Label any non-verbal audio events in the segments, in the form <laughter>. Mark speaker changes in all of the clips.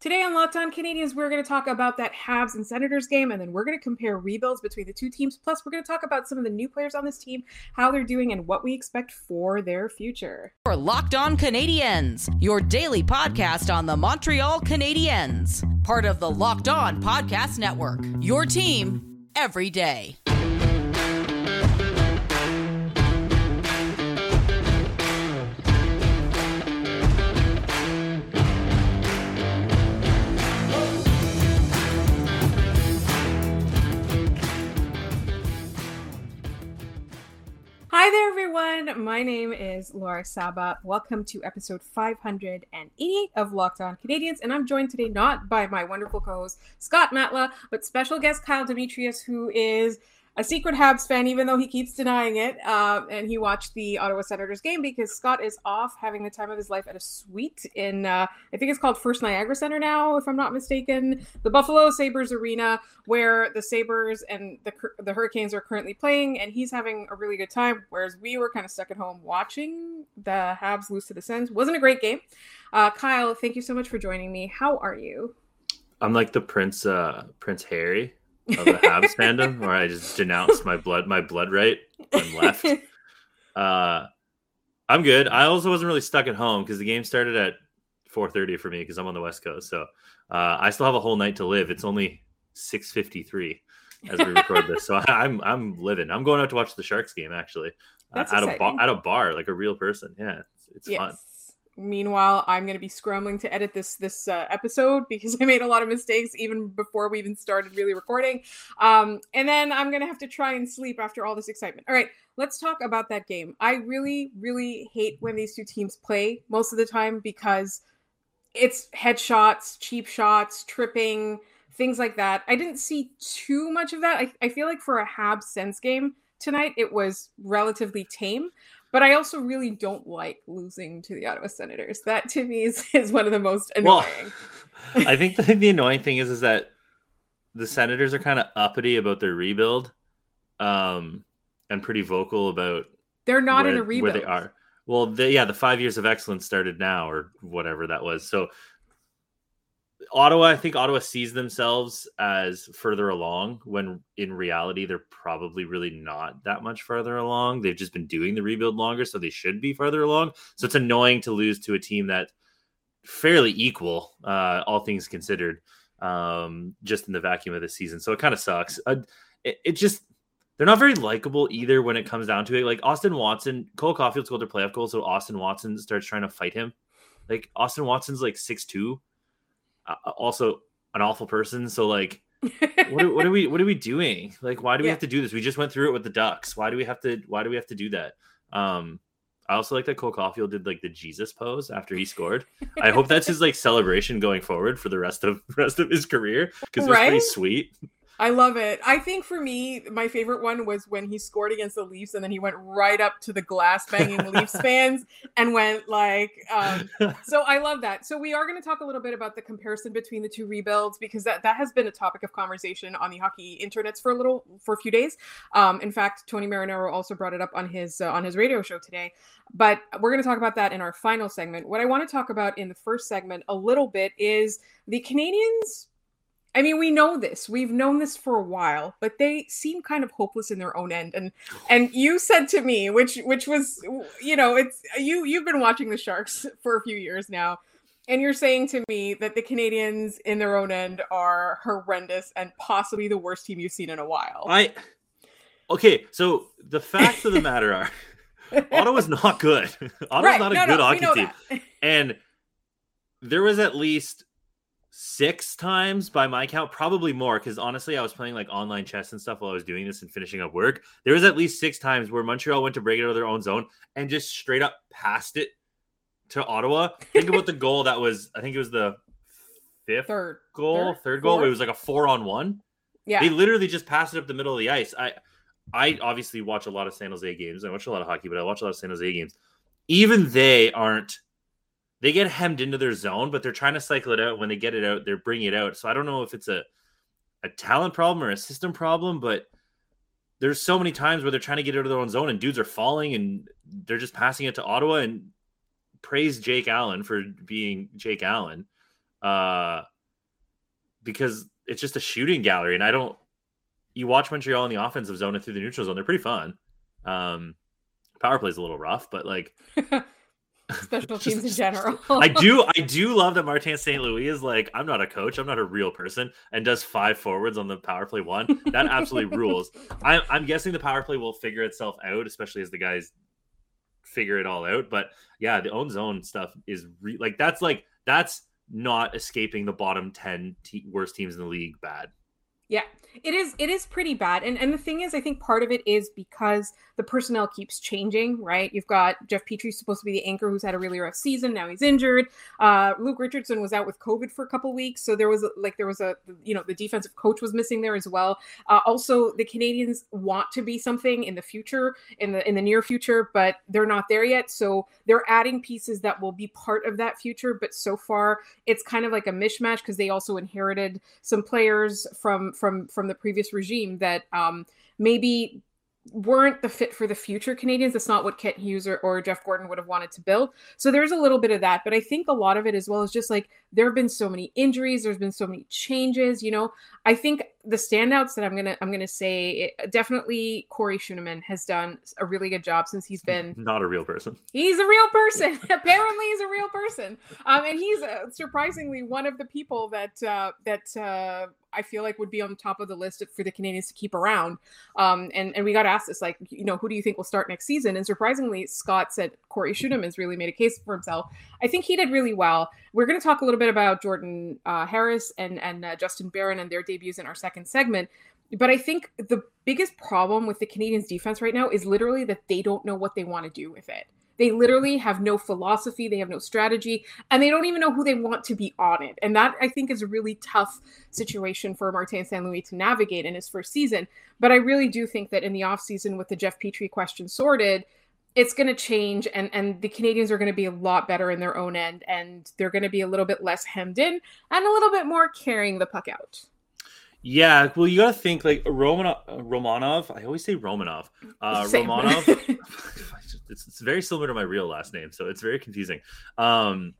Speaker 1: Today on Locked On Canadiens, we're going to talk about that Habs and Senators game, and then we're going to compare rebuilds between the two teams. Plus, we're going to talk about some of the new players on this team, how they're doing, and what we expect for their future.
Speaker 2: For Locked On Canadiens, your daily podcast on the Montreal Canadiens, part of the Locked On Podcast Network. Your team every day.
Speaker 1: Hi there, everyone. My name is Laura Saba. Welcome to episode 588 of Locked On Canadiens. And I'm joined today not by my wonderful co host, Scott Matla, but special guest Kyle Demetrius, who is a secret Habs fan, even though he keeps denying it. Uh, and he watched the Ottawa Senators game because Scott is off having the time of his life at a suite in, uh, I think it's called First Niagara Center now, if I'm not mistaken, the Buffalo Sabres Arena, where the Sabres and the, the Hurricanes are currently playing. And he's having a really good time, whereas we were kind of stuck at home watching the Habs lose to the Sens. Wasn't a great game. Uh, Kyle, thank you so much for joining me. How are you?
Speaker 3: I'm like the Prince, uh, Prince Harry of the Habs fandom, where I just denounced my blood, my blood right, and left. <laughs> Uh, I'm good. I also wasn't really stuck at home because the game started at 4:30 for me because I'm on the West Coast. So uh, I still have a whole night to live. It's only 6:53 as we record this, so <laughs> I'm I'm living. I'm going out to watch the Sharks game actually uh, at a bar, at a bar like a real person. Yeah, it's, it's yes. fun.
Speaker 1: Meanwhile, I'm going to be scrambling to edit this this uh, episode because <laughs> I made a lot of mistakes even before we even started really recording. Um, and then I'm going to have to try and sleep after all this excitement. All right, let's talk about that game. I really, really hate when these two teams play most of the time because it's headshots, cheap shots, tripping, things like that. I didn't see too much of that. I, I feel like for a Habs Sens game tonight, it was relatively tame. But I also really don't like losing to the Ottawa Senators. That to me is, <laughs> is one of the most annoying.
Speaker 3: Well, <laughs> I think the, the annoying thing is is that the Senators are kind of uppity about their rebuild, um, and pretty vocal about
Speaker 1: they're not where, in a rebuild.
Speaker 3: Where they are. Well, they, yeah, the five years of excellence started now, or whatever that was. So Ottawa, I think Ottawa sees themselves as further along when in reality they're probably really not that much further along. They've just been doing the rebuild longer, so they should be further along. So it's annoying to lose to a team that fairly equal, uh, all things considered, um, just in the vacuum of the season. So it kind of sucks. Uh, it, it just they're not very likable either when it comes down to it. Like Austin Watson, Cole Caufield scored their playoff goal, so Austin Watson starts trying to fight him. Like Austin Watson's like six two also an awful person. So like, <laughs> what, are, what are we what are we doing? Like, why do we yeah. have to do this? We just went through it with the Ducks. Why do we have to? Why do we have to do that? Um, I also like that Cole Caufield did like the Jesus pose after he scored. I hope that's his like celebration going forward for the rest of rest of his career because it was right? pretty sweet.
Speaker 1: I love it. I think for me, my favorite one was when he scored against the Leafs and then he went right up to the glass banging Leafs <laughs> fans and went like, um, <laughs> so I love that. So we are going to talk a little bit about the comparison between the two rebuilds because that, that has been a topic of conversation on the hockey internets for a little, for a few days. Um, in fact, Tony Marinaro also brought it up on his, uh, on his radio show today, but we're going to talk about that in our final segment. What I want to talk about in the first segment a little bit is the Canadiens I mean, we know this. We've known this for a while, but they seem kind of hopeless in their own end. And and <sighs> you said to me, which which was, you know, it's you you've been watching the Sharks <laughs> for a few years now, and you're saying to me that the Canadiens in their own end are horrendous and possibly the worst team you've seen in a while.
Speaker 3: I okay, so the facts of the matter are, <laughs> Ottawa's not good. <laughs> Ottawa's right. not a no, good no, hockey team, and there was at least six times by my count, probably more, because honestly, I was playing like online chess and stuff while I was doing this and finishing up work. There was at least six times where Montreal went to break it out of their own zone and just straight up passed it to Ottawa. <laughs> Think about the goal that was, I think it was the fifth
Speaker 1: third
Speaker 3: goal, third, third goal. It was like a four on one.
Speaker 1: Yeah.
Speaker 3: They literally just passed it up the middle of the ice. I I obviously watch a lot of San Jose games. I watch a lot of hockey, but I watch a lot of San Jose games. Even they aren't they get hemmed into their zone, but they're trying to cycle it out. When they get it out, they're bringing it out. So I don't know if it's a a talent problem or a system problem, but there's so many times where they're trying to get out of their own zone and dudes are falling and they're just passing it to Ottawa and praise Jake Allen for being Jake Allen. uh, because it's just a shooting gallery, and I don't. You watch Montreal in the offensive zone and through the neutral zone; they're pretty fun. Um, power play is a little rough, but like <laughs> <laughs>
Speaker 1: special teams in general.
Speaker 3: I do <laughs> I do love that Martin St. Louis is like, I'm not a coach, I'm not a real person, and does five forwards on the power play one. That absolutely <laughs> rules. I, I'm guessing the power play will figure itself out, especially as the guys figure it all out. But yeah, the own zone stuff is re- like that's like that's not escaping the bottom 10 te- worst teams in the league bad.
Speaker 1: Yeah, it is. It is pretty bad, and and the thing is, I think part of it is because the personnel keeps changing. Right, you've got Jeff Petry supposed to be the anchor, who's had a really rough season. Now he's injured. Uh, Luke Richardson was out with COVID for a couple weeks, so there was a, like there was a you know the defensive coach was missing there as well. Uh, also, the Canadiens want to be something in the future, in the in the near future, but they're not there yet. So they're adding pieces that will be part of that future. But so far, it's kind of like a mishmash because they also inherited some players from from from the previous regime that um, maybe weren't the fit for the future Canadiens. That's not what Kent Hughes or, or, Jeff Gorton would have wanted to build. So there's a little bit of that, but I think a lot of it as well is just like there have been so many injuries, there's been so many changes. You know, I think the standouts that I'm gonna I'm gonna say it, definitely Corey Schueneman has done a really good job since he's been <laughs>
Speaker 3: not a real person.
Speaker 1: He's a real person. <laughs> Apparently, he's a real person, um, and he's uh, surprisingly one of the people that uh, that uh, I feel like would be on top of the list for the Canadiens to keep around. Um, and and we got asked this, like, you know, who do you think will start next season? And surprisingly, Scott said Corey Schueneman has really made a case for himself. I think he did really well. We're going to talk a little bit about Jordan uh, Harris and and uh, Justin Barron and their debuts in our second segment. But I think the biggest problem with the Canadiens defense right now is literally that they don't know what they want to do with it. They literally have no philosophy, they have no strategy, and they don't even know who they want to be on it. And that I think is a really tough situation for Martin St. Louis to navigate in his first season. But I really do think that in the offseason with the Jeff Petry question sorted, it's going to change and and the canadiens are going to be a lot better in their own end and they're going to be a little bit less hemmed in and a little bit more carrying the puck out.
Speaker 3: Yeah, well, you got to think like Romanov, Romanov. I always say Romanov. Uh, <laughs> Romanov. <laughs> it's, it's very similar to my real last name, so it's very confusing. Um,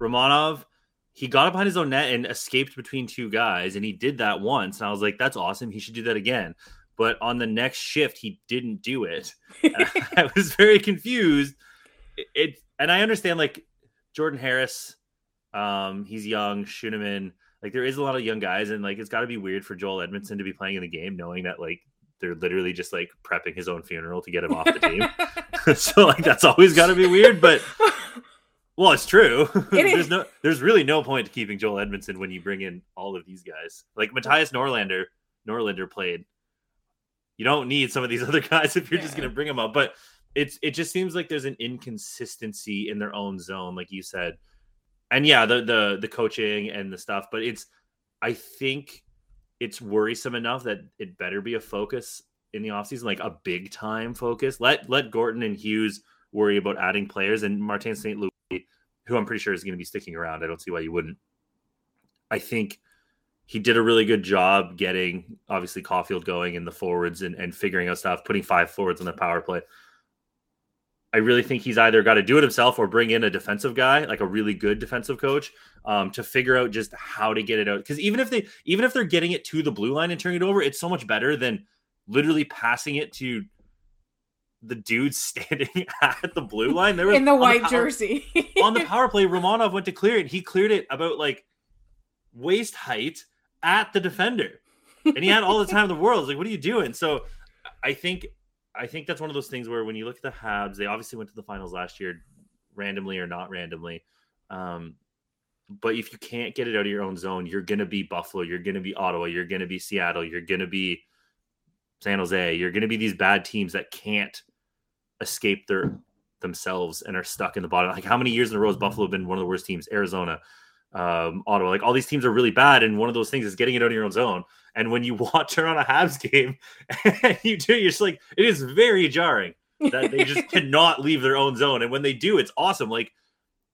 Speaker 3: Romanov, he got up behind his own net and escaped between two guys, and he did that once. And I was like, that's awesome. He should do that again. But on the next shift, he didn't do it. <laughs> I was very confused. It, it, and I understand like Jordan Harris, um, he's young, Schueneman like there is a lot of young guys, and like it's got to be weird for Joel Edmundson to be playing in the game, knowing that like they're literally just like prepping his own funeral to get him off the team. <laughs> so like that's always got to be weird, but <laughs> well, it's true. <laughs> there's no, there's really no point to keeping Joel Edmundson when you bring in all of these guys. Like Mattias Norlinder, Norlinder played. You don't need some of these other guys if you're yeah. just going to bring them up, but it's it just seems like there's an inconsistency in their own zone, like you said and yeah, the the the coaching and the stuff, but it's I think it's worrisome enough that it better be a focus in the offseason, like a big time focus. Let let Gorton and Hughes worry about adding players and Martin St. Louis, who I'm pretty sure is going to be sticking around. I don't see why you wouldn't. I think he did a really good job getting obviously Caufield going in the forwards and, and figuring out stuff, putting five forwards on the power play. I really think he's either got to do it himself or bring in a defensive guy, like a really good defensive coach, um, to figure out just how to get it out. Because even if they, even if they're getting it to the blue line and turning it over, it's so much better than literally passing it to the dude <laughs> standing at the blue line.
Speaker 1: There was in the white the power, jersey <laughs>
Speaker 3: on the power play. <laughs> Romanov went to clear it. He cleared it about like waist height at the defender, and he had all the time in the world. It's like, what are you doing? So I think I think that's one of those things where when you look at the Habs, they obviously went to the finals last year, randomly or not randomly. Um, but if you can't get it out of your own zone, you're going to be Buffalo, you're going to be Ottawa, you're going to be Seattle, you're going to be San Jose, you're going to be these bad teams that can't escape their themselves and are stuck in the bottom. Like how many years in a row has Buffalo been one of the worst teams? Arizona, um, Ottawa, like all these teams are really bad, and one of those things is getting it out of your own zone. And when you <laughs> watch her on a Habs game, and you do, you're just like, it is very jarring that they just <laughs> cannot leave their own zone. And when they do, it's awesome. Like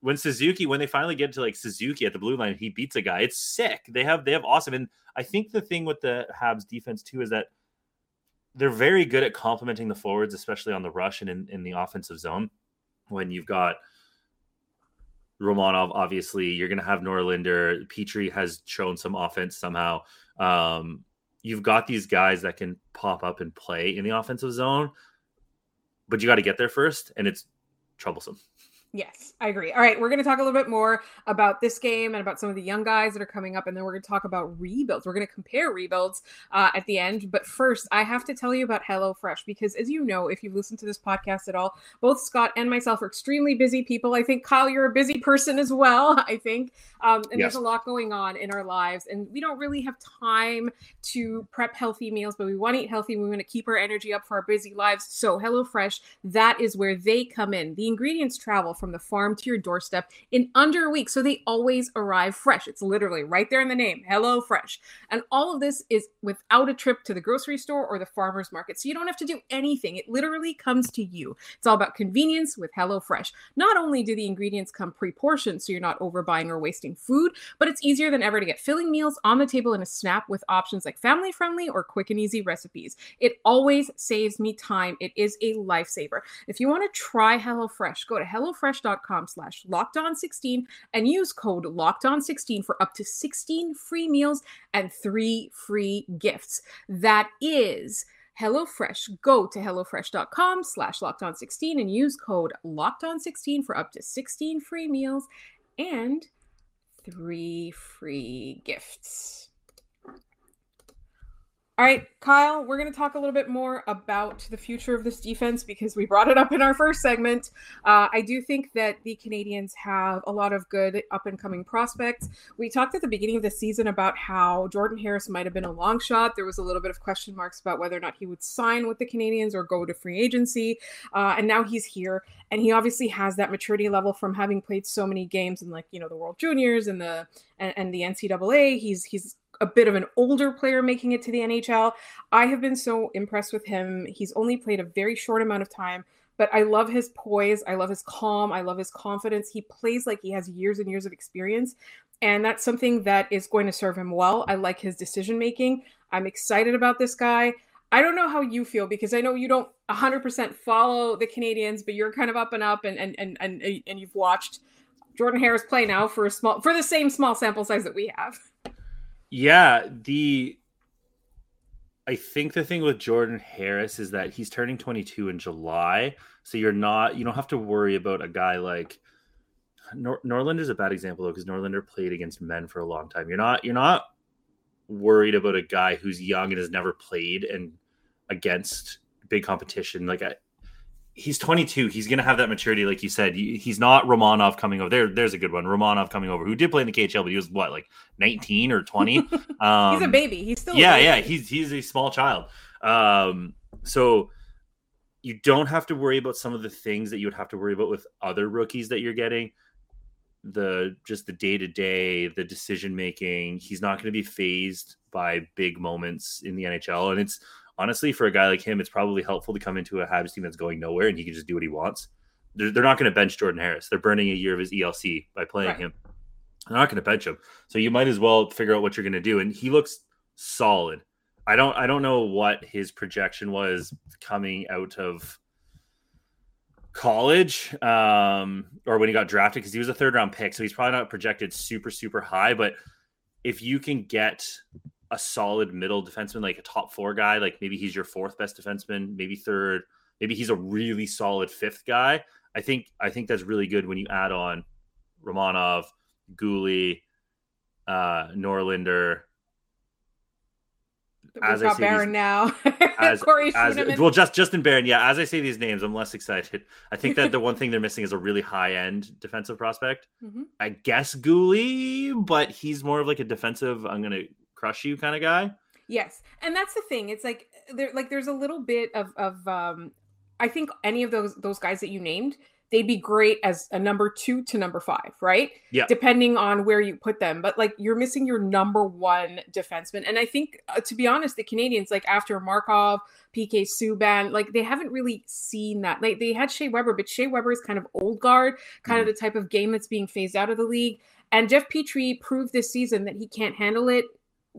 Speaker 3: when Suzuki, when they finally get to like Suzuki at the blue line, he beats a guy. It's sick. They have they have awesome. And I think the thing with the Habs defense too is that they're very good at complementing the forwards, especially on the rush and in, in the offensive zone. When you've got Romanov, obviously, you're going to have Norlinder. Petry has shown some offense somehow. Um, you've got these guys that can pop up and play in the offensive zone, but you got to get there first, and it's troublesome.
Speaker 1: Yes, I agree. All right, we're going to talk a little bit more about this game and about some of the young guys that are coming up, and then we're going to talk about rebuilds. We're going to compare rebuilds uh, at the end. But first, I have to tell you about HelloFresh because, as you know, if you've listened to this podcast at all, both Scott and myself are extremely busy people. I think Kyle, you're a busy person as well. <laughs> I think, um, and yes. there's a lot going on in our lives, and we don't really have time to prep healthy meals, but we want to eat healthy. We want to keep our energy up for our busy lives. So HelloFresh, that is where they come in. The ingredients travel from the farm to your doorstep in under a week. So they always arrive fresh. It's literally right there in the name, Hello Fresh. And all of this is without a trip to the grocery store or the farmer's market. So you don't have to do anything. It literally comes to you. It's all about convenience with Hello Fresh. Not only do the ingredients come pre portioned so you're not overbuying or wasting food, but it's easier than ever to get filling meals on the table in a snap with options like family friendly or quick and easy recipes. It always saves me time. It is a lifesaver. If you want to try HelloFresh, go to HelloFresh HelloFresh.com slash locked on 16 and use code locked on 16 for up to 16 free meals and three free gifts. That is HelloFresh. Go to HelloFresh.com slash locked on 16 and use code locked on 16 for up to 16 free meals and three free gifts. All right, Kyle, we're going to talk a little bit more about the future of this defense because we brought it up in our first segment. Uh, I do think that the Canadiens have a lot of good up and coming prospects. We talked at the beginning of the season about how Jordan Harris might have been a long shot. There was a little bit of question marks about whether or not he would sign with the Canadiens or go to free agency. Uh, and now he's here, and he obviously has that maturity level from having played so many games in, like, you know, the World Juniors and the and, and the NCAA. He's he's a bit of an older player making it to the NHL. I have been so impressed with him. He's only played a very short amount of time, but I love his poise. I love his calm. I love his confidence. He plays like he has years and years of experience. And that's something that is going to serve him well. I like his decision making. I'm excited about this guy. I don't know how you feel because I know you don't 100% follow the Canadiens, but you're kind of up and up and and and and, and you've watched Jordan Harris play now for a small for the same small sample size that we have.
Speaker 3: Yeah, the I think the thing with Jordan Harris is that he's turning 22 in July, so you're not you don't have to worry about a guy like Nor- is a bad example though because Norlinder played against men for a long time. You're not you're not worried about a guy who's young and has never played and against big competition. Like I, he's 22. He's going to have that maturity, like you said. He's not Romanov coming over. There, there's a good one. Romanov coming over, who did play in the KHL, but he was what, like 19 or 20.
Speaker 1: Um, <laughs> he's a baby. He's still
Speaker 3: yeah, yeah. He's he's a small child. Um, so you don't have to worry about some of the things that you would have to worry about with other rookies that you're getting. The just the day to day, the decision making. He's not going to be phased by big moments in the NHL, and it's honestly, for a guy like him, it's probably helpful to come into a Habs team that's going nowhere and he can just do what he wants. They're, they're not going to bench Jordan Harris. They're burning a year of his ELC by playing right. him. They're not going to bench him. So you might as well figure out what you're going to do. And he looks solid. I don't I don't know what his projection was coming out of college um, or when he got drafted because he was a third round pick. So he's probably not projected super, super high. But if you can get a solid middle defenseman, like a top four guy, like maybe he's your fourth best defenseman, maybe third, maybe he's a really solid fifth guy. I think I think that's really good when you add on Romanov, Guhle, uh, Norlinder.
Speaker 1: As I say Barron these, now, <laughs>
Speaker 3: as, Corey as well, just Justin Barron. Yeah, as I say these names, I'm less excited. I think that the <laughs> one thing they're missing is a really high end defensive prospect. Mm-hmm. I guess Guhle, but he's more of like a defensive. I'm gonna crush you kind of guy.
Speaker 1: Yes, and that's the thing. It's like there, like there's a little bit of of um, I think any of those those guys that you named, they'd be great as a number two to number five, right?
Speaker 3: Yeah.
Speaker 1: Depending on where you put them, but like you're missing your number one defenseman, and I think uh, to be honest, the Canadiens like after Markov, PK Subban, like they haven't really seen that. Like they had Shea Weber, but Shea Weber is kind of old guard, kind mm of the type of game that's being phased out of the league. And Jeff Petry proved this season that he can't handle it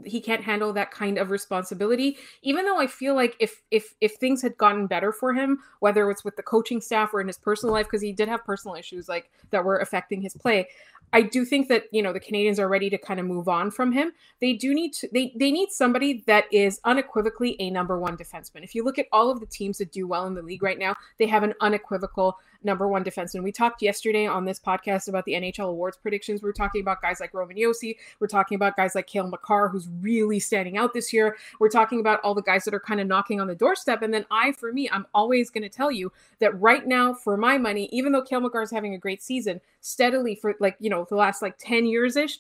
Speaker 1: he can't handle that kind of responsibility even though i feel like if if if things had gotten better for him whether it's with the coaching staff or in his personal life because he did have personal issues like that were affecting his play I do think that you know the canadiens are ready to kind of move on from him. They do need to they they need somebody that is unequivocally a number one defenseman. If you look at all of the teams that do well in the league right now, they have an unequivocal number one defenseman. We talked yesterday on this podcast about the NHL awards predictions. We are talking about guys like Roman Josi. We're talking about guys like Cale Makar, who's really standing out this year. We're talking about all the guys that are kind of knocking on the doorstep. And then I, for me, I'm always going to tell you that right now, for my money, even though Cale Makar is having a great season, steadily for like, you know, the last like 10 years ish,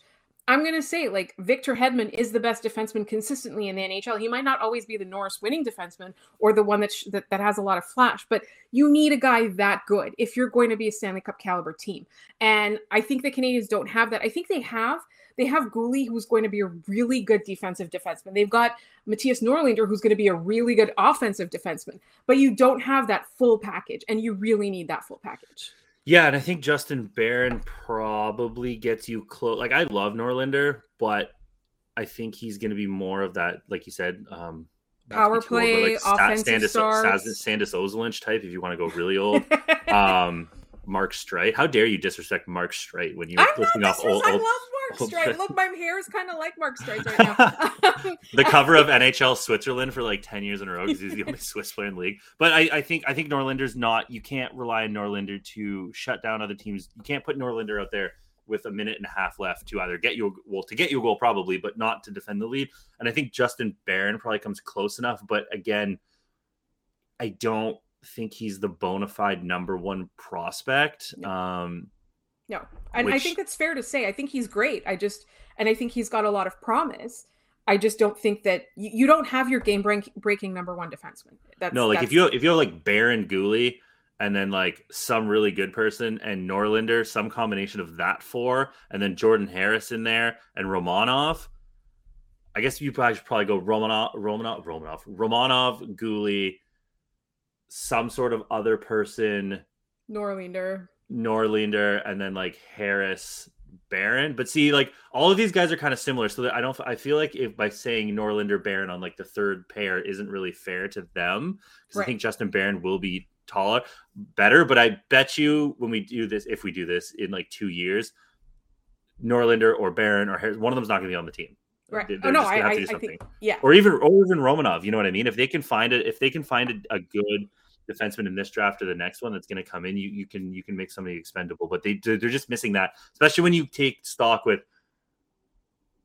Speaker 1: I'm going to say like Victor Hedman is the best defenseman consistently in the NHL. He might not always be the Norris winning defenseman or the one that, sh- that that has a lot of flash, but you need a guy that good if you're going to be a Stanley Cup caliber team. And I think the Canadiens don't have that. I think they have they have Guhle, who's going to be a really good defensive defenseman. They've got Mattias Norlinder, who's going to be a really good offensive defenseman. But you don't have that full package, and you really need that full package.
Speaker 3: Yeah, and I think Justin Barron probably gets you close. Like I love Norlinder, but I think he's going to be more of that, like you said, um,
Speaker 1: power play, like offensive
Speaker 3: Sandis,
Speaker 1: stars.
Speaker 3: Sandis Ozolinsh type. If you want to go really <laughs> old, um, Mark Streit. How dare you disrespect Mark Streit when you're
Speaker 1: listing off old, I love Mark Streit. Look, my hair is kind of like Mark Streit right now. <laughs> <laughs>
Speaker 3: the cover of NHL Switzerland for like ten years in a row because he's the only <laughs> Swiss player in the league. But I, I think I think Norlinder's not. You can't rely on Norlinder to shut down other teams. You can't put Norlinder out there with a minute and a half left to either get you well to get you a goal probably, but not to defend the lead. And I think Justin Barron probably comes close enough. But again, I don't think he's the bona fide number one prospect. Um,
Speaker 1: no, and which... I think that's fair to say. I think he's great. I just and I think he's got a lot of promise. I just don't think that you, you don't have your game break, breaking number one defenseman.
Speaker 3: That's, no, like
Speaker 1: that's...
Speaker 3: if you if you have like Barron Guhle and then like some really good person and Norlinder, some combination of that four, and then Jordan Harris in there and Romanov. I guess you probably should probably go Romanov, Romanov, Romanov, Romanov, Guhle, some sort of other person.
Speaker 1: Norlinder.
Speaker 3: Norlinder, and then like Harris, Barron. But see, like all of these guys are kind of similar. So that I don't. I feel like if by saying Norlinder, Barron on like the third pair isn't really fair to them because right. I think Justin Barron will be taller, better. But I bet you when we do this, if we do this in like two years, Norlinder or Barron or Harris, one of them's not going to be on the team.
Speaker 1: Right. They're oh no, I, I, I, think yeah.
Speaker 3: Or even or even Romanov. You know what I mean? If they can find it, if they can find a, a good defenseman in this draft or the next one that's going to come in, you you can you can make somebody expendable. But they they're just missing that, especially when you take stock with.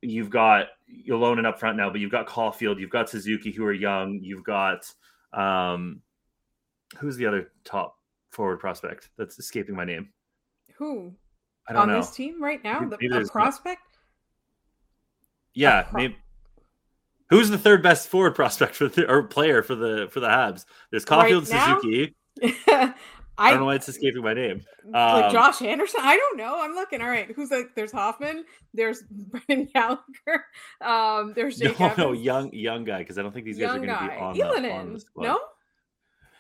Speaker 3: You've got Ylonen up front now, but you've got Caufield, you've got Suzuki, who are young. You've got um, who's the other top forward prospect that's escaping my name?
Speaker 1: Who?
Speaker 3: I don't
Speaker 1: on
Speaker 3: know.
Speaker 1: this team right now, the, the prospect.
Speaker 3: Yeah, pro- maybe Who's the third best forward prospect for the or player for the for the Habs? There's Caufield
Speaker 1: right
Speaker 3: Suzuki. <laughs> I, I, don't know why it's escaping my name.
Speaker 1: Like um, Josh Anderson. I don't know. I'm looking. All right. Who's like? There's Hoffman. There's <laughs> Brendan Gallagher. Um. There's Jake.
Speaker 3: No, <laughs>
Speaker 1: Evans.
Speaker 3: no, young young guy. Because I don't think these
Speaker 1: young
Speaker 3: guys are going to be on the, on.
Speaker 1: No.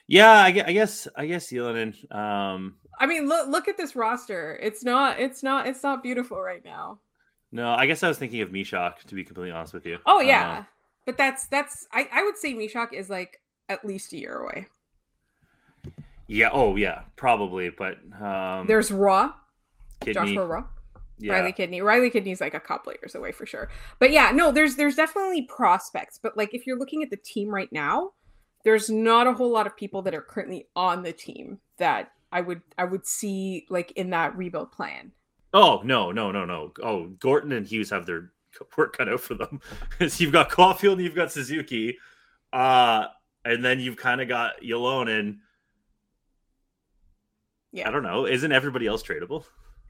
Speaker 3: Yeah, I guess. I guess. I guess Ylönen. Um.
Speaker 1: I mean, look look at this roster. It's not. It's not. It's not beautiful right now.
Speaker 3: No, I guess I was thinking of Mysak. To be completely honest with you.
Speaker 1: Oh yeah. Uh, but that's that's I, I would say Mysak is like at least a year away.
Speaker 3: Yeah. Oh yeah. Probably. But um
Speaker 1: there's Roy.
Speaker 3: Kidney.
Speaker 1: Joshua Roy. Yeah. Riley Kidney. Riley Kidney's like a couple years away for sure. But yeah, no, there's there's definitely prospects. But like if you're looking at the team right now, there's not a whole lot of people that are currently on the team that I would I would see like in that rebuild plan.
Speaker 3: Oh no, no, no, no. Oh, Gorton and Hughes have their <laughs> work cut out for them <laughs> because you've got Caufield and you've got Suzuki, uh, and then you've kind of got Ylonen. Yeah, I don't know. Isn't everybody else tradable?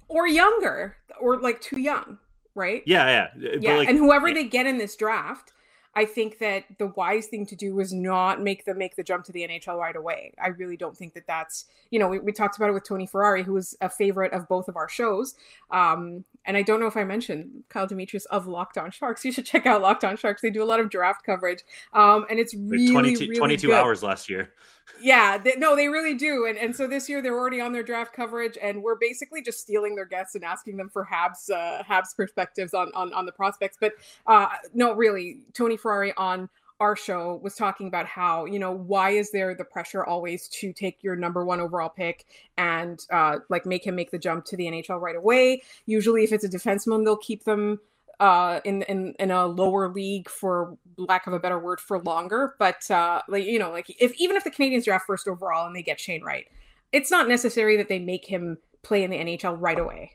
Speaker 1: Or younger, or like too young, right?
Speaker 3: Yeah, yeah,
Speaker 1: yeah. Like, and whoever they get in this draft, I think that the wise thing to do was not make them make the jump to the NHL right away. I really don't think that that's, you know, we, we talked about it with Tony Ferrari, who was a favorite of both of our shows. Um, and I don't know if I mentioned Kyle Demetrius of Locked On Sharks. You should check out Locked On Sharks. They do a lot of draft coverage. Um, and it's really, 22,
Speaker 3: really 22
Speaker 1: good.
Speaker 3: hours last year.
Speaker 1: Yeah, they, no, they really do. And and so this year they're already on their draft coverage, and we're basically just stealing their guests and asking them for Habs uh, Habs perspectives on on on the prospects. But uh, no, really, Tony Ferrari on our show was talking about how you know why is there the pressure always to take your number one overall pick and uh, like make him make the jump to the NHL right away. Usually, if it's a defenseman, they'll keep them uh, in in in a lower league for lack of a better word for longer. But uh, like you know, like if even if the Canadiens draft first overall and they get Shane Wright, it's not necessary that they make him play in the NHL right away.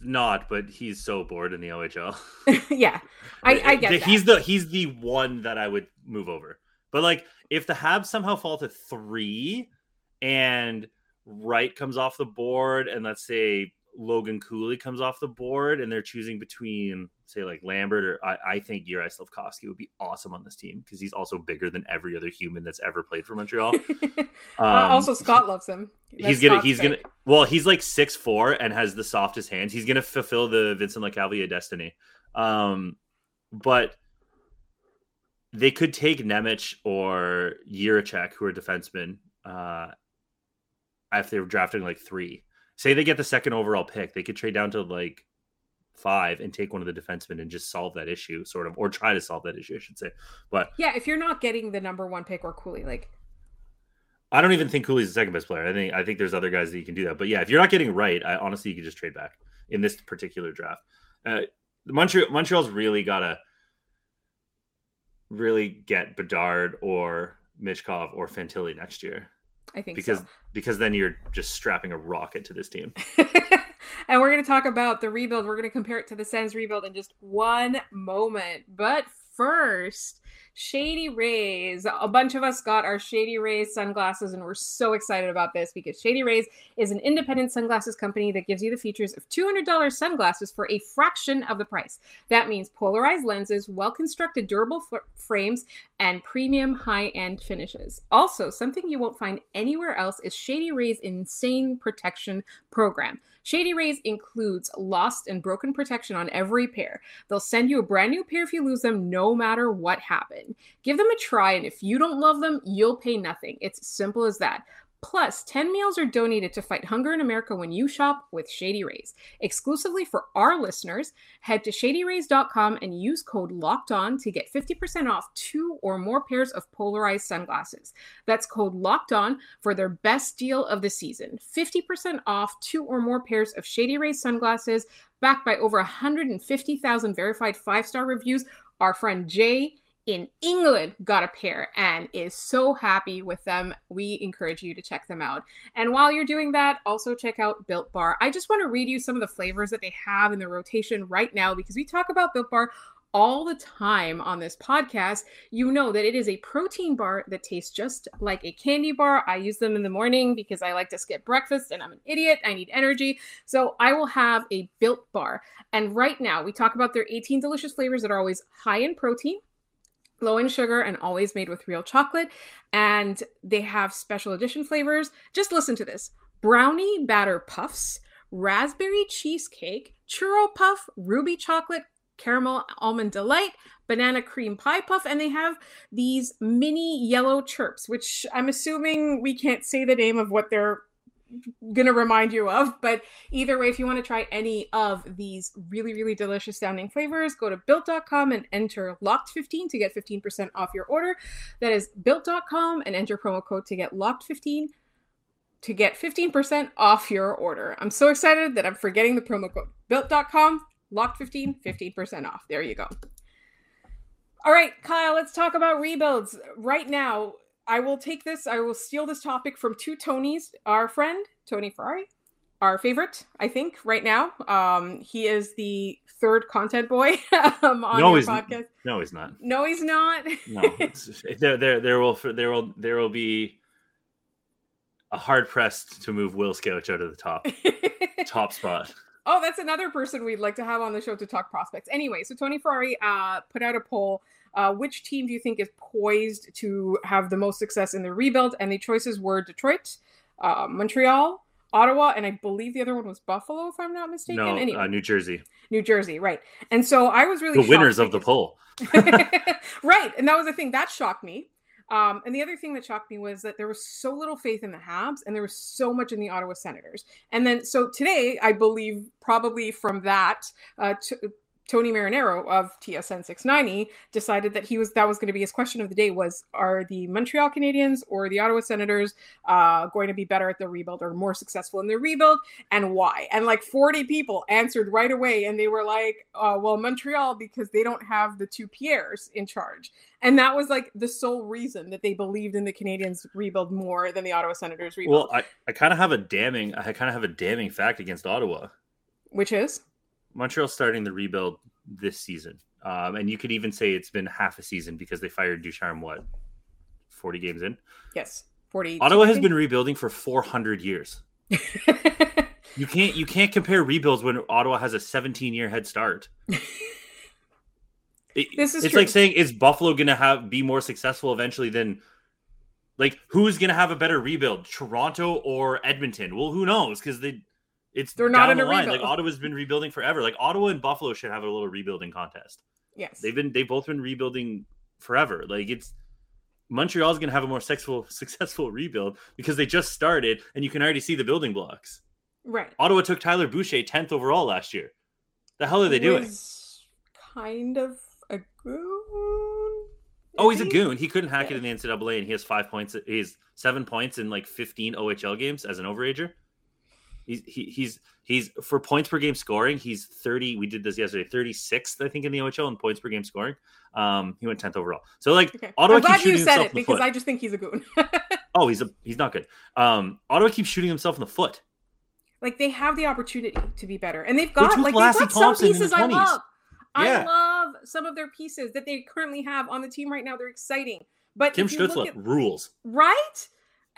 Speaker 3: Not, but he's so bored in the OHL. <laughs>
Speaker 1: yeah, I, I get
Speaker 3: the,
Speaker 1: that.
Speaker 3: he's the he's the one that I would move over. But like, if the Habs somehow fall to three, and Wright comes off the board, and let's say Logan Cooley comes off the board, and they're choosing between say like Lambert or I, I think Yuri Slafkovsky would be awesome on this team because he's also bigger than every other human that's ever played for Montreal. <laughs>
Speaker 1: um, uh, also, Scott loves him.
Speaker 3: That's he's gonna Scott's he's pick. gonna well he's like six four and has the softest hands. He's gonna fulfill the Vincent Lecavalier destiny. Um, but they could take Nemec or Jiricek, who are defensemen, uh, if they were drafting like three. Say they get the second overall pick, they could trade down to like five and take one of the defensemen and just solve that issue, sort of, or try to solve that issue, I should say. But
Speaker 1: yeah, if you're not getting the number one pick or Cooley, like
Speaker 3: I don't even think Cooley's the second best player. I think I think there's other guys that you can do that. But yeah, if you're not getting Wright, I honestly you could just trade back in this particular draft. Uh, Montreal Montreal's really gotta really get Bedard or Michkov or Fantilli next year.
Speaker 1: I think
Speaker 3: because
Speaker 1: so.
Speaker 3: because then you're just strapping a rocket to this team. <laughs>
Speaker 1: and we're going to talk about the rebuild. We're going to compare it to the Sens rebuild in just one moment. But first, Shady Rays. A bunch of us got our Shady Rays sunglasses, and we're so excited about this because Shady Rays is an independent sunglasses company that gives you the features of $200 sunglasses for a fraction of the price. That means polarized lenses, well constructed, durable f- frames, and premium high end finishes. Also, something you won't find anywhere else is Shady Rays' insane protection program. Shady Rays includes lost and broken protection on every pair. They'll send you a brand new pair if you lose them, no matter what happened. Give them a try, and if you don't love them, you'll pay nothing. It's simple as that. Plus, 10 meals are donated to fight hunger in America when you shop with Shady Rays. Exclusively for our listeners, head to shadyrays.com and use code LOCKED ON to get 50% off two or more pairs of polarized sunglasses. That's code LOCKED ON for their best deal of the season. 50% off two or more pairs of Shady Rays sunglasses, backed by over 150,000 verified five star reviews. Our friend Jay in England got a pair and is so happy with them. We encourage you to check them out. And while you're doing that, also check out Built Bar. I just want to read you some of the flavors that they have in the rotation right now because we talk about Built Bar all the time on this podcast, you know that it is a protein bar that tastes just like a candy bar. I use them in the morning because I like to skip breakfast and I'm an idiot. I need energy. So I will have a built bar. And right now, we talk about their 18 delicious flavors that are always high in protein, low in sugar and always made with real chocolate. And they have special edition flavors. Just listen to this brownie batter puffs, raspberry cheesecake, churro puff, ruby chocolate, caramel almond delight, banana cream pie puff, and they have these mini yellow chirps, which I'm assuming we can't say the name of what they're gonna remind you of but either way if you want to try any of these really really delicious sounding flavors go to built.com and enter locked 15 to get 15% off your order. That is built.com and enter promo code to get locked 15 to get 15% off your order. I'm so excited that i'm forgetting the promo code. built.com locked 15 15% off. There you go. All right kyle let's talk about rebuilds. Right now I will take this, I will steal this topic from two Tonys, our friend, Tony Ferrari, our favorite, I think, right now. Um, he is the third content boy <laughs> um, on no, your podcast.
Speaker 3: No, he's not.
Speaker 1: No, he's not.
Speaker 3: no, <laughs> there, there, there will, there will, there will be a hard pressed to move Will Scouch out of the top, <laughs> top spot.
Speaker 1: Oh, that's another person we'd like to have on the show to talk prospects. Anyway, so Tony Ferrari uh, put out a poll uh, which team do you think is poised to have the most success in the rebuild? And the choices were Detroit, uh, Montreal, Ottawa, and I believe the other one was Buffalo, if I'm not mistaken.
Speaker 3: No, anyway. uh, New Jersey.
Speaker 1: New Jersey, right. And so I was really
Speaker 3: the winners of the poll. <laughs>
Speaker 1: right. And that was the thing that shocked me. Um, and the other thing that shocked me was that there was so little faith in the Habs and there was so much in the Ottawa Senators. And then, so today, I believe probably from that, uh, t- Tony Marinaro of TSN 690 decided that he was that was going to be his question of the day was are the Montreal Canadiens or the Ottawa Senators uh, going to be better at their rebuild or more successful in their rebuild and why? And like 40 people answered right away and they were like, uh, well, Montreal because they don't have the two Pierres in charge. And that was like the sole reason that they believed in the Canadiens rebuild more than the Ottawa Senators rebuild.
Speaker 3: Well, I, I kind of have a damning I kind of have a damning fact against Ottawa.
Speaker 1: Which is
Speaker 3: Montreal starting the rebuild this season. Um, and you could even say it's been half a season because they fired Ducharme, what, 40 games in?
Speaker 1: Yes, 40.
Speaker 3: Ottawa has been rebuilding for 400 years. <laughs> you can't you can't compare rebuilds when Ottawa has a 17 year head start. <laughs> It,
Speaker 1: This is
Speaker 3: it's
Speaker 1: true.
Speaker 3: like saying is Buffalo going to have be more successful eventually than like who's going to have a better rebuild, Toronto or Edmonton? Well, who knows because they it's
Speaker 1: They're not in
Speaker 3: the
Speaker 1: a
Speaker 3: line.
Speaker 1: rebuild.
Speaker 3: Like Ottawa's been rebuilding forever. Like Ottawa and Buffalo should have a little rebuilding contest.
Speaker 1: yes.
Speaker 3: They've been they've both been rebuilding forever. Like it's Montreal's going to have a more successful <laughs> successful rebuild because they just started and you can already see the building blocks.
Speaker 1: right.
Speaker 3: Ottawa took Tyler Boucher 10th overall last year. The hell are they doing?
Speaker 1: Was kind of a goon.
Speaker 3: Oh, he's a goon. He couldn't hack
Speaker 1: Yeah.
Speaker 3: it in the NCAA, and he has five points. He's seven points in like 15 OHL games as an overager. He's he, he's he's for points per game scoring. He's 30. We did this yesterday. 36th, I think, in the OHL in points per game scoring. Um, he went 10th overall. So like
Speaker 1: Okay.
Speaker 3: Ottawa
Speaker 1: I'm glad you said
Speaker 3: himself
Speaker 1: it because. I just think he's a goon. <laughs>
Speaker 3: Oh, he's a he's not good. Um, Ottawa keeps shooting himself in the foot.
Speaker 1: like they have the opportunity to be better, and they've got like they've got some
Speaker 3: Thompson
Speaker 1: pieces I love.
Speaker 3: Yeah.
Speaker 1: I love some of their pieces that they currently have on the team right now. They're exciting, but
Speaker 3: Tim
Speaker 1: if you look Stutzle
Speaker 3: rules.
Speaker 1: right?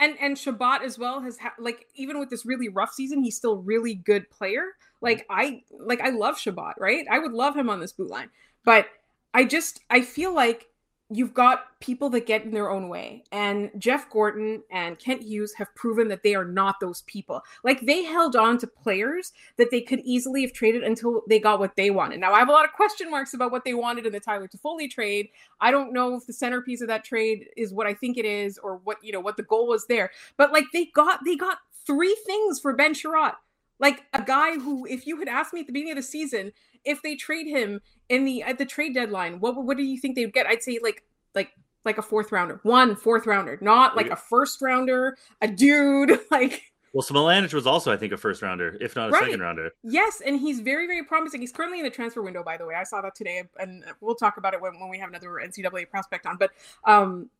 Speaker 1: And and Chabot as well has ha- like even with this really rough season, he's still really good player. Like I like I love Chabot, right? I would love him on this boot line, but I just I feel like you've got people that get in their own way, and Jeff Gorton and Kent Hughes have proven that they are not those people. Like they held on to players that they could easily have traded until they got what they wanted. Now I have a lot of question marks about what they wanted in the Tyler Toffoli trade. I don't know if the centerpiece of that trade is what I think it is or what you know what the goal was there. But like they got they got three things for Ben Chiarot. Like a guy who, if you had asked me at the beginning of the season, if they trade him in the at the trade deadline, what what do you think they would get? I'd say like like like a fourth rounder, one fourth rounder, not like a first rounder, a dude. <laughs> Like
Speaker 3: Well, Smilanic was also, I think, a first rounder, if not a
Speaker 1: Right.
Speaker 3: second rounder.
Speaker 1: yes, and he's very very promising. He's currently in the transfer window, by the way. I saw that today, and we'll talk about it when, when we have another NCAA prospect on. But um,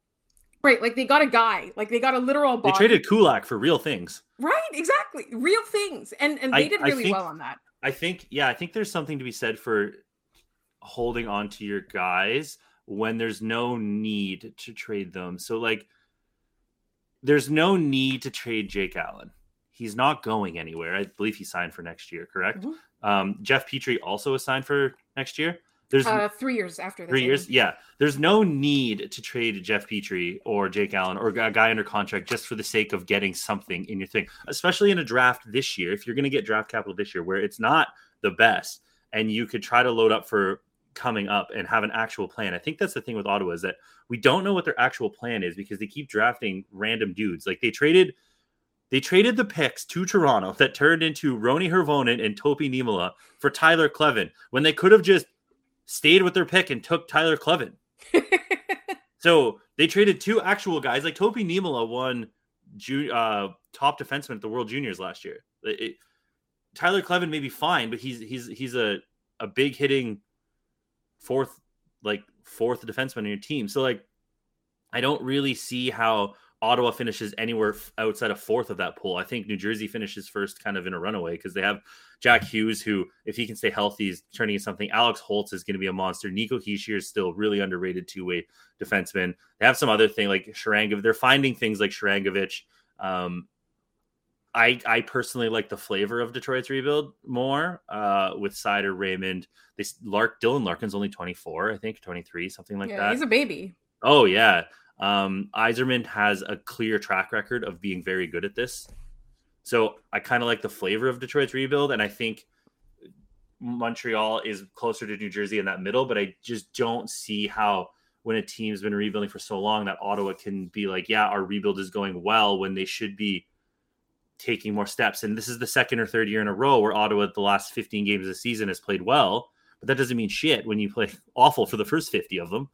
Speaker 1: right, like they got a guy, like they got a literal.
Speaker 3: They traded Kulak for real things.
Speaker 1: Right, exactly. Real things. And and they
Speaker 3: I-
Speaker 1: did really
Speaker 3: think-
Speaker 1: well on that.
Speaker 3: I think, yeah, I think there's something to be said for holding on to your guys when there's no need to trade them. So, like, there's no need to trade Jake Allen. He's not going anywhere. I believe he signed for next year, correct?
Speaker 1: Mhm.
Speaker 3: Um, Jeff Petry also is signed for next year. There's
Speaker 1: Uh three years after this.
Speaker 3: three years. Yeah, there's no need to trade Jeff Petry or Jake Allen or a guy under contract just for the sake of getting something in your thing, especially in a draft this year. If you're going to get draft capital this year, where it's not the best, and you could try to load up for coming up and have an actual plan. I think that's the thing with Ottawa is that we don't know what their actual plan is because they keep drafting random dudes. Like they traded. They traded the picks to Toronto that turned into Roni Hirvonen and Topi Niemelä for Tyler Kleven when they could have just stayed with their pick and took Tyler Kleven. <laughs> So they traded two actual guys. Like Topi Niemelä won ju- uh, top defenseman at the World Juniors last year. It- it- Tyler Kleven may be fine, but he's he's he's a a big hitting fourth like fourth defenseman on your team. So like I don't really see how Ottawa finishes anywhere outside of fourth of that pool. I think New Jersey finishes first, kind of in a runaway because they have Jack Hughes, who, if he can stay healthy, is turning into something. Alex Holtz is going to be a monster. Nico Hischier is still really underrated two way defenseman. They have some other thing like Sharangovich. They're finding things like Sharangovich. Um, I I personally like the flavor of Detroit's rebuild more uh, with Seider Raymond. They Lark Dylan Larkin's only 24, I think 23, something like
Speaker 1: yeah,
Speaker 3: that.
Speaker 1: he's a baby.
Speaker 3: Oh yeah. Um, Yzerman has a clear track record of being very good at this. So I kind of like the flavor of Detroit's rebuild, and I think Montreal is closer to New Jersey in that middle, but I just don't see how when a team's been rebuilding for so long that Ottawa can be like, yeah, our rebuild is going well when they should be taking more steps. And this is the second or third year in a row where Ottawa, the last 15 games of the season, has played well. But that doesn't mean shit when you play <laughs> awful for the first 50 of them.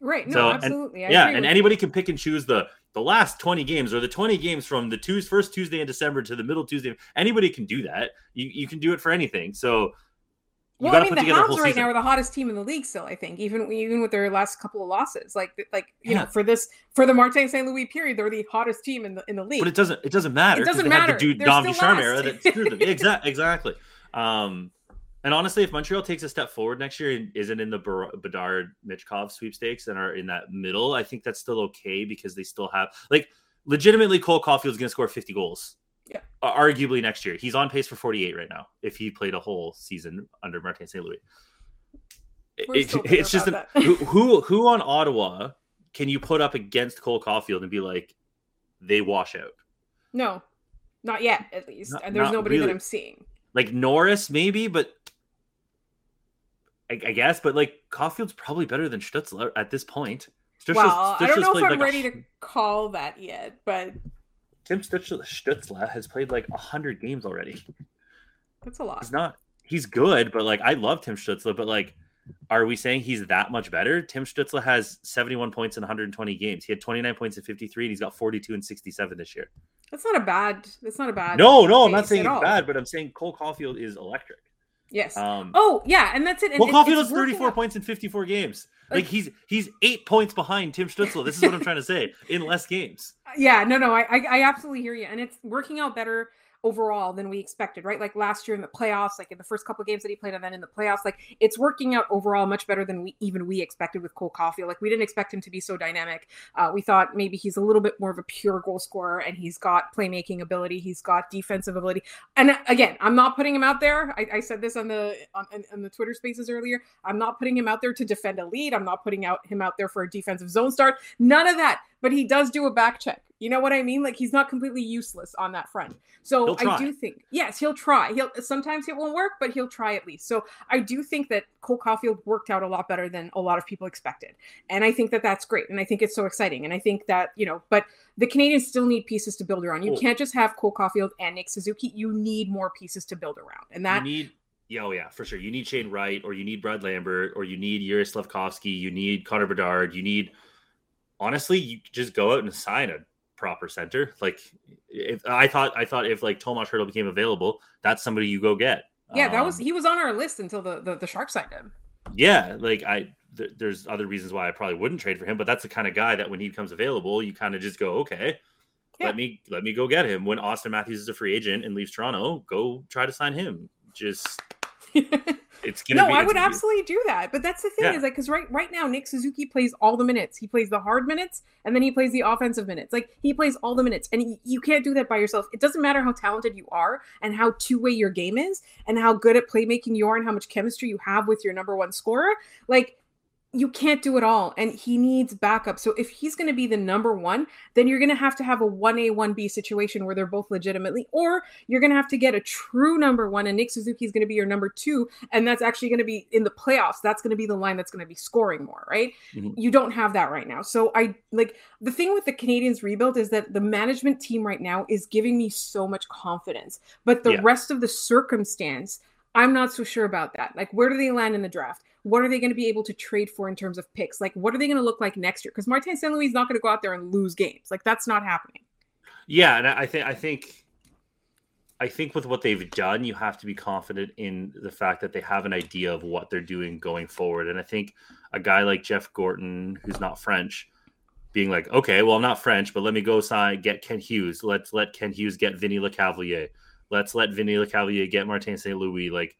Speaker 1: Right. No,
Speaker 3: So,
Speaker 1: absolutely. I
Speaker 3: yeah, and anybody can pick and choose the the last 20 games or the 20 games from the Tues first Tuesday in December to the middle Tuesday. Anybody can do that. You you can do it for anything. So you
Speaker 1: Well,
Speaker 3: got
Speaker 1: I mean,
Speaker 3: put
Speaker 1: the
Speaker 3: whole
Speaker 1: right
Speaker 3: season.
Speaker 1: now are the hottest team in the league. Still, I think, even even with their last couple of losses, like like you know, for this for the Martin St. Louis period, they're the hottest team in the in the league.
Speaker 3: But it doesn't it doesn't matter.
Speaker 1: It doesn't
Speaker 3: they had
Speaker 1: matter.
Speaker 3: the dude
Speaker 1: They're
Speaker 3: Dom
Speaker 1: still
Speaker 3: Ducharme
Speaker 1: last.
Speaker 3: era that screwed them. <laughs> exactly, exactly. Um, and honestly, if Montreal takes a step forward next year and isn't in the Bedard Michkov sweepstakes and are in that middle, I think that's still okay because they still have like legitimately Cole Caufield's going to score 50 goals.
Speaker 1: Yeah.
Speaker 3: Arguably next year. He's on pace for 48 right now if he played a whole season under Martin St. Louis. It-
Speaker 1: We're
Speaker 3: it-
Speaker 1: still bitter
Speaker 3: it's just who, who on Ottawa can you put up against Cole Caufield and be like they wash out?
Speaker 1: no, not yet, at least.
Speaker 3: Not-
Speaker 1: and there's nobody that. I'm seeing.
Speaker 3: like Norris, maybe, but I, I guess, but like Caufield's probably better than Stutzle at this point. Stutzle's-
Speaker 1: well, I don't know if I'm
Speaker 3: like a-
Speaker 1: ready to call that yet, but
Speaker 3: Tim Stutzle, Stutzle has played like hundred games already.
Speaker 1: that's a lot.
Speaker 3: He's not. He's good, but like I love Tim Stutzle, but like. Are we saying he's that much better? Tim Stutzle has 71 points in 120 games. He had 29 points in 53, and he's got 42 and 67 this year.
Speaker 1: That's not a bad. That's not a bad.
Speaker 3: No, no, I'm not saying it's
Speaker 1: all.
Speaker 3: bad, but I'm saying Cole Caufield is electric.
Speaker 1: Yes.
Speaker 3: Um,
Speaker 1: oh yeah, and that's it. And
Speaker 3: well,
Speaker 1: Caufield
Speaker 3: has 34
Speaker 1: out-
Speaker 3: points in 54 games.
Speaker 1: Like-
Speaker 3: Like he's he's eight points behind Tim Stutzle. This is what I'm trying to say in less games. <laughs>
Speaker 1: Yeah, no, no, I, I, I absolutely hear you, and it's working out better overall than we expected, right? Like last year in the playoffs, like in the first couple games that he played, and then in the playoffs, like it's working out overall much better than we even we expected with Cole Caufield. Like we didn't expect him to be so dynamic. Uh, we thought maybe he's a little bit more of a pure goal scorer, and he's got playmaking ability, he's got defensive ability. And again, I'm not putting him out there. I, I said this on the on, on the Twitter Spaces earlier. I'm not putting him out there to defend a lead. I'm not putting out him out there for a defensive zone start. None of that. But he does do a back check. You know what I mean? Like he's not completely useless on that front. So I do think yes, he'll try. He'll sometimes it won't work, but he'll try at least. So I do think that Cole Caufield worked out a lot better than a lot of people expected, and I think that that's great. And I think it's so exciting. And I think that you know, but the Canadiens still need pieces to build around. You
Speaker 3: Oh.
Speaker 1: can't just have Cole Caufield and Nick Suzuki. You need more pieces to build around, and that
Speaker 3: you need yeah, oh yeah, for sure. You need Shane Wright, or you need Brad Lambert, or you need Juraj Slafkovsky, you need Connor Bedard, you need honestly, you just go out and sign a proper center. Like if I thought I thought if like Tomas Hertl became available, that's somebody you go get.
Speaker 1: yeah, that was
Speaker 3: Um,
Speaker 1: he was on our list until the the, the Sharks signed him.
Speaker 3: yeah, like I th- there's other reasons why I probably wouldn't trade for him, but that's the kind of guy that when he becomes available, you kind of just go, okay,
Speaker 1: Yeah.
Speaker 3: let me let me go get him. When Auston Matthews is a free agent and leaves Toronto, go try to sign him. Just <laughs> it's gonna
Speaker 1: no,
Speaker 3: be
Speaker 1: I would absolutely do that. But that's the thing
Speaker 3: Yeah.
Speaker 1: is like because right right now Nick Suzuki plays all the minutes. He plays the hard minutes and then he plays the offensive minutes. Like he plays all the minutes, and y- you can't do that by yourself. It doesn't matter how talented you are and how two way your game is and how good at playmaking you are and how much chemistry you have with your number one scorer. Like you can't do it all and he needs backup. So if he's going to be the number one then you're going to have to have a 1a 1b situation where they're both legitimately or you're going to have to get a true number one and nick suzuki is going to be your number two and that's actually going to be in the playoffs that's going to be the line that's going to be scoring more right?
Speaker 3: Mhm.
Speaker 1: you don't have that right now. So i like the thing with the canadiens rebuild is that the management team right now is giving me so much confidence but the
Speaker 3: Yeah.
Speaker 1: rest of the circumstance i'm not so sure about that. Like where do they land in the draft what are they going to be able to trade for in terms of picks like what are they going to look like next year because martin st louis is not going to go out there and lose games like that's not happening
Speaker 3: Yeah, and I I think I think I think with what they've done, you have to be confident in the fact that they have an idea of what they're doing going forward. And I think a guy like Jeff Gorton, who's not French, being like, okay, well, I'm not French, but let me go sign get Kent Hughes. Let's let Kent Hughes get Vinny Lecavalier. Let's let Vinny Lecavalier get Martin St. Louis. Like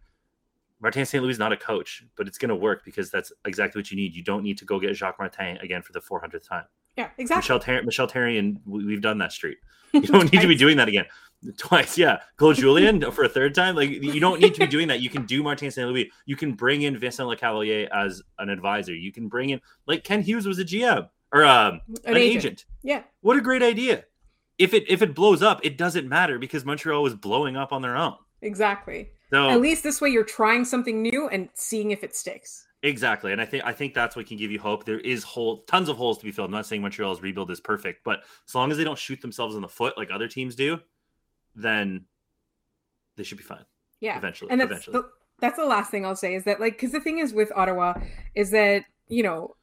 Speaker 3: Martin St. Louis is not a coach, but it's going to work because that's exactly what you need. You don't need to go get Jacques Martin again for the 400th time.
Speaker 1: yeah exactly
Speaker 3: Michelle Ter- Michel Therrien and we- we've done that street. <laughs> You don't need to be doing that again. Twice, yeah. Claude Julien <laughs> for a third time. Like you don't need to be doing that. You can do Martin St. Louis. You can bring in Vincent Lecavalier as an advisor. You can bring in like Kent Hughes was a GM or um, an, agent.
Speaker 1: yeah
Speaker 3: What a great idea. If it if it blows up, it doesn't matter because Montreal was blowing up on their own.
Speaker 1: exactly
Speaker 3: So
Speaker 1: at least this way you're trying something new and seeing if it sticks
Speaker 3: Exactly, and I think I think that's what can give you hope. There is hole, tons of holes to be filled. I'm not saying Montreal's rebuild is perfect, but as long as they don't shoot themselves in the foot like other teams do, then they should be fine.
Speaker 1: Yeah,
Speaker 3: eventually,
Speaker 1: and that's
Speaker 3: eventually.
Speaker 1: the, that's the last thing I'll say is that like because the thing is with Ottawa is that you know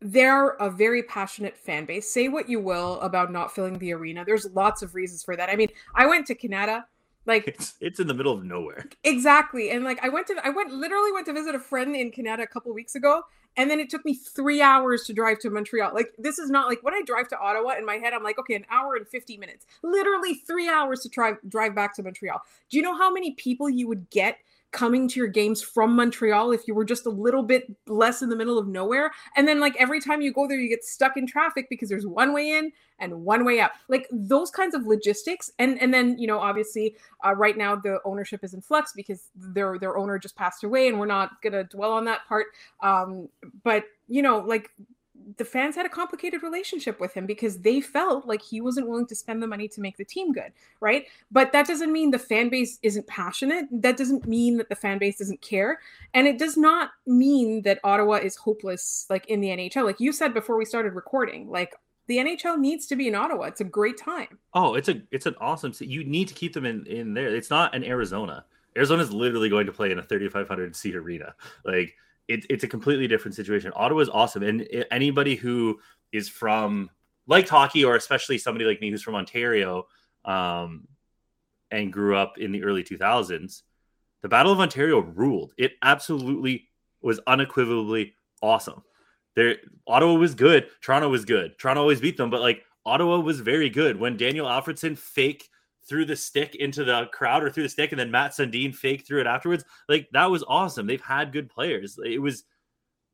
Speaker 1: they're a very passionate fan base. Say what you will about not filling the arena. There's lots of reasons for that. I mean, I went to Canada like
Speaker 3: it's it's in the middle of nowhere.
Speaker 1: Exactly. And like I went to I went literally went to visit a friend in Canada a couple weeks ago and then it took me 3 hours to drive to Montreal. Like this is not like when I drive to Ottawa in my head I'm like okay, an hour and 50 minutes. Literally 3 hours to drive drive back to Montreal. Do you know how many people you would get coming to your games from Montreal if you were just a little bit less in the middle of nowhere. And then like every time you go there, you get stuck in traffic because there's one way in and one way out. Like those kinds of logistics. And and then you know obviously uh, right now the ownership is in flux because their their owner just passed away, and we're not gonna dwell on that part. Um, but you know like the fans had a complicated relationship with him because they felt like he wasn't willing to spend the money to make the team good, right? But that doesn't mean the fan base isn't passionate. That doesn't mean that the fan base doesn't care. And it does not mean that Ottawa is hopeless like in the NHL. Like you said before we started recording, like the NHL needs to be in Ottawa. It's a great time.
Speaker 3: Oh, it's a it's an awesome you need to keep them in in there. It's not an Arizona. Arizona is literally going to play in a 3500 seat arena. Like it, it's a completely different situation. Ottawa is awesome, and anybody who is from like hockey, or especially somebody like me who's from Ontario, um, and grew up in the early 2000s, the Battle of Ontario ruled. It absolutely was unequivocally awesome. There, Ottawa was good. Toronto was good. Toronto always beat them, but like Ottawa was very good when Daniel Alfredsson fake threw the stick into the crowd or threw the stick, and then Matt Sundin fake threw it afterwards. Like that was awesome. They've had good players. It was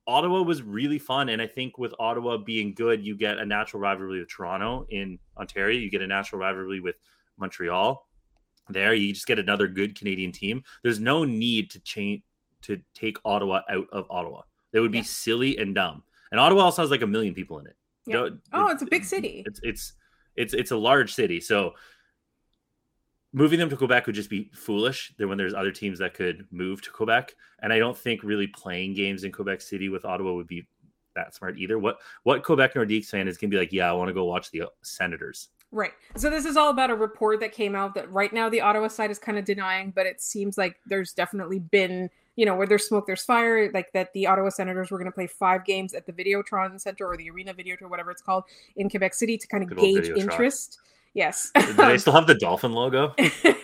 Speaker 3: Ottawa was really fun, and I think with Ottawa being good, you get a natural rivalry with Toronto in Ontario. You get a natural rivalry with Montreal. There, you just get another good Canadian team. There's no need to change to take Ottawa out of Ottawa. That would be yeah. silly and dumb. And Ottawa also has like a million people in it.
Speaker 1: Yeah. oh, it's a big city.
Speaker 3: It's it's it's it's a large city. So moving them to Quebec would just be foolish. Then when there's other teams that could move to Quebec, and I don't think really playing games in Quebec City with Ottawa would be that smart either. What what Quebec Nordiques fan is gonna be like? Yeah, I want to go watch the uh, Senators.
Speaker 1: Right. So this is all about a report that came out that right now the Ottawa side is kind of denying, but it seems like there's definitely been, you know, where there's smoke, there's fire. Like that the Ottawa Senators were going to play five games at the Videotron Center or the Arena Videotron, whatever it's called, in Quebec City to kind of Good gauge interest. Yes. <laughs>
Speaker 3: Do they still have the dolphin logo?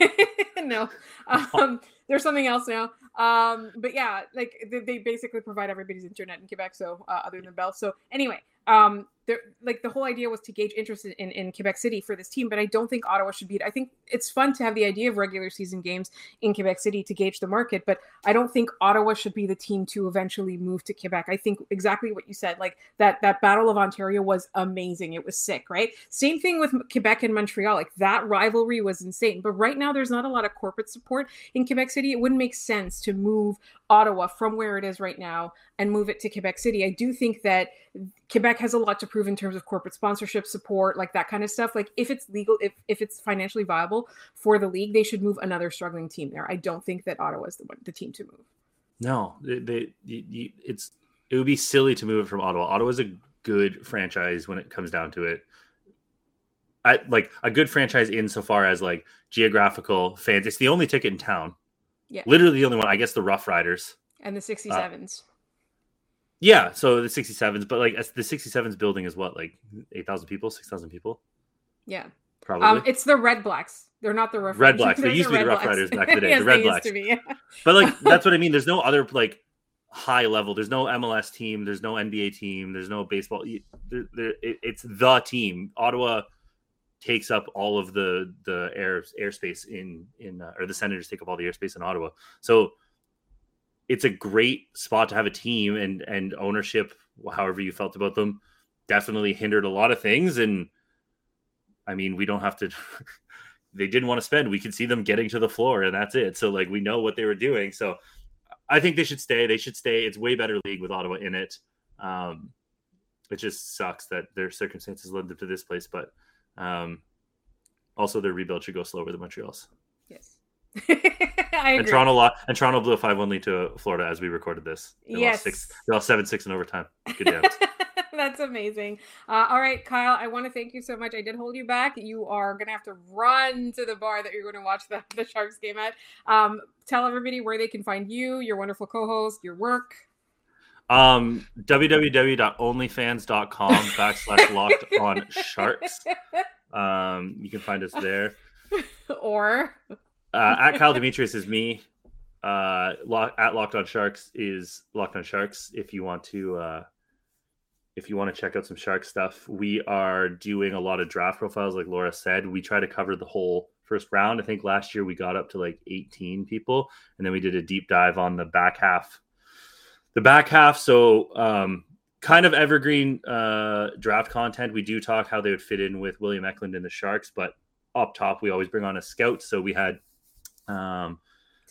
Speaker 3: <laughs>
Speaker 1: no. Um, there's something else now. Um, but yeah, like they, they, basically provide everybody's internet in Quebec. So uh, other than Bell. So anyway, um, there, like the whole idea was to gauge interest in, in Quebec City for this team, but I don't think Ottawa should be. I think it's fun to have the idea of regular season games in Quebec City to gauge the market, but I don't think Ottawa should be the team to eventually move to Quebec. I think exactly what you said, like that that Battle of Ontario was amazing. It was sick, right? Same thing with Quebec and Montreal. Like that rivalry was insane. But right now, there's not a lot of corporate support in Quebec City. It wouldn't make sense to move Ottawa from where it is right now and move it to Quebec City. I do think that Quebec has a lot to in terms of corporate sponsorship support, like that kind of stuff. Like if it's legal, if if it's financially viable for the league, they should move another struggling team there. I don't think that Ottawa is the one, the team to move.
Speaker 3: No, they, they, it's it would be silly to move it from Ottawa. Ottawa is a good franchise when it comes down to it. I like a good franchise insofar as like geographical fans. It's the only ticket in town.
Speaker 1: Yeah.
Speaker 3: Literally the only one. I guess the Rough Riders.
Speaker 1: And the 67s. Uh,
Speaker 3: yeah, so the 67s, but like the 67s building is what, like 8,000 people, 6,000 people?
Speaker 1: Yeah.
Speaker 3: Probably.
Speaker 1: Um, it's the Red Blacks. They're not the Rough
Speaker 3: Red Blacks. They used to be the Rough Riders back in the <laughs> day. yes, the Red Blacks. Be, But like <laughs> that's what I mean. There's no other like high level. There's no MLS team. There's no NBA team. There's no baseball. There, there, it, it's the team. Ottawa takes up all of the the air airspace in in uh, or the Senators take up all the airspace in Ottawa. So it's a great spot to have a team and and ownership. However you felt about them, definitely hindered a lot of things. And I mean, we don't have to. <laughs> they didn't want to spend. We could see them getting to the floor, and that's it. So like we know what they were doing. So I think they should stay. They should stay. It's way better league with Ottawa in it. Um, it just sucks that their circumstances led them to this place, but um, also their rebuild should go slower than Montreal's.
Speaker 1: Yes. <laughs>
Speaker 3: And Toronto lost, and Toronto blew a five-one lead to Florida as we recorded this. They
Speaker 1: Yes.
Speaker 3: lost six. They lost seven-six in overtime. Good dance. <laughs>
Speaker 1: That's amazing. Uh, all right, Kyle, I want to thank you so much. I did hold you back. You are going to have to run to the bar that you're going to watch the, the Sharks game at. Um, tell everybody where they can find you, your wonderful co host, your work.
Speaker 3: Um, www.onlyfans.com backslash locked <laughs> on sharks. Um, you can find us there.
Speaker 1: or
Speaker 3: Uh, at Kyle Demetrius is me. Uh, at Locked on Sharks is Locked on Sharks. If you want to, uh, if you want to check out some shark stuff, we are doing a lot of draft profiles, like Laura said. We try to cover the whole first round. I think last year we got up to like 18 people, and then we did a deep dive on the back half. The back half, so um, kind of evergreen uh, draft content. We do talk how they would fit in with William Eklund and the Sharks, but up top we always bring on a scout. So we had um,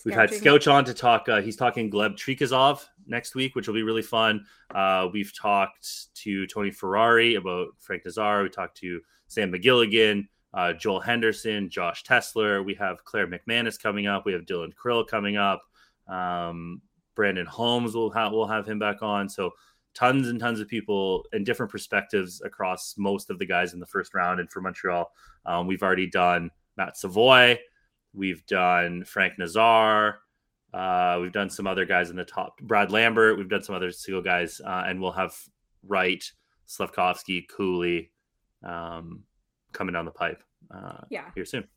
Speaker 3: We've had. Scouch on to talk. Uh, he's talking Gleb Trikozov next week, which will be really fun. Uh, we've talked to Tony Ferrari about Frank Nazar. We talked to Sam McGilligan, uh, Joel Henderson, Josh Tessler. We have Claire McManus coming up. We have Dylan Krill coming up. Um, Brandon Holmes will have we'll have him back on. So tons and tons of people and different perspectives across most of the guys in the first round. And for Montreal, um, we've already done Matt Savoie. We've done Frank Nazar. Uh, we've done some other guys in the top. Brad Lambert. We've done some other single guys, uh, and we'll have Wright, Slafkovsky, Cooley um, coming down the pipe uh,
Speaker 1: Yeah.
Speaker 3: here soon.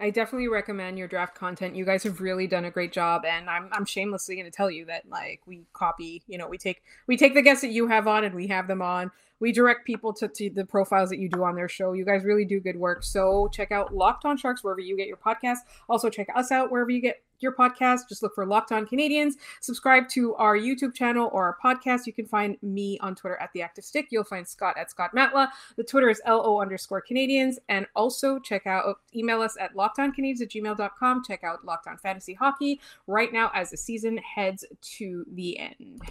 Speaker 1: I definitely recommend your draft content. You guys have really done a great job, and I'm I'm shamelessly going to tell you that like we copy, you know, we take we take the guests that you have on and we have them on. We direct people to, to the profiles that you do on their show. You guys really do good work. So check out Locked On Sharks wherever you get your podcast. Also check us out wherever you get your podcast. Just look for Locked On Canadiens. Subscribe to our YouTube channel or our podcast. You can find me on Twitter at the Active Stick. You'll find Scott at Scott Matla. The Twitter is LO underscore Canadiens. And also check out, email us at lockedoncanadiens at gmail.com. Check out Locked On Fantasy Hockey right now as the season heads to the end.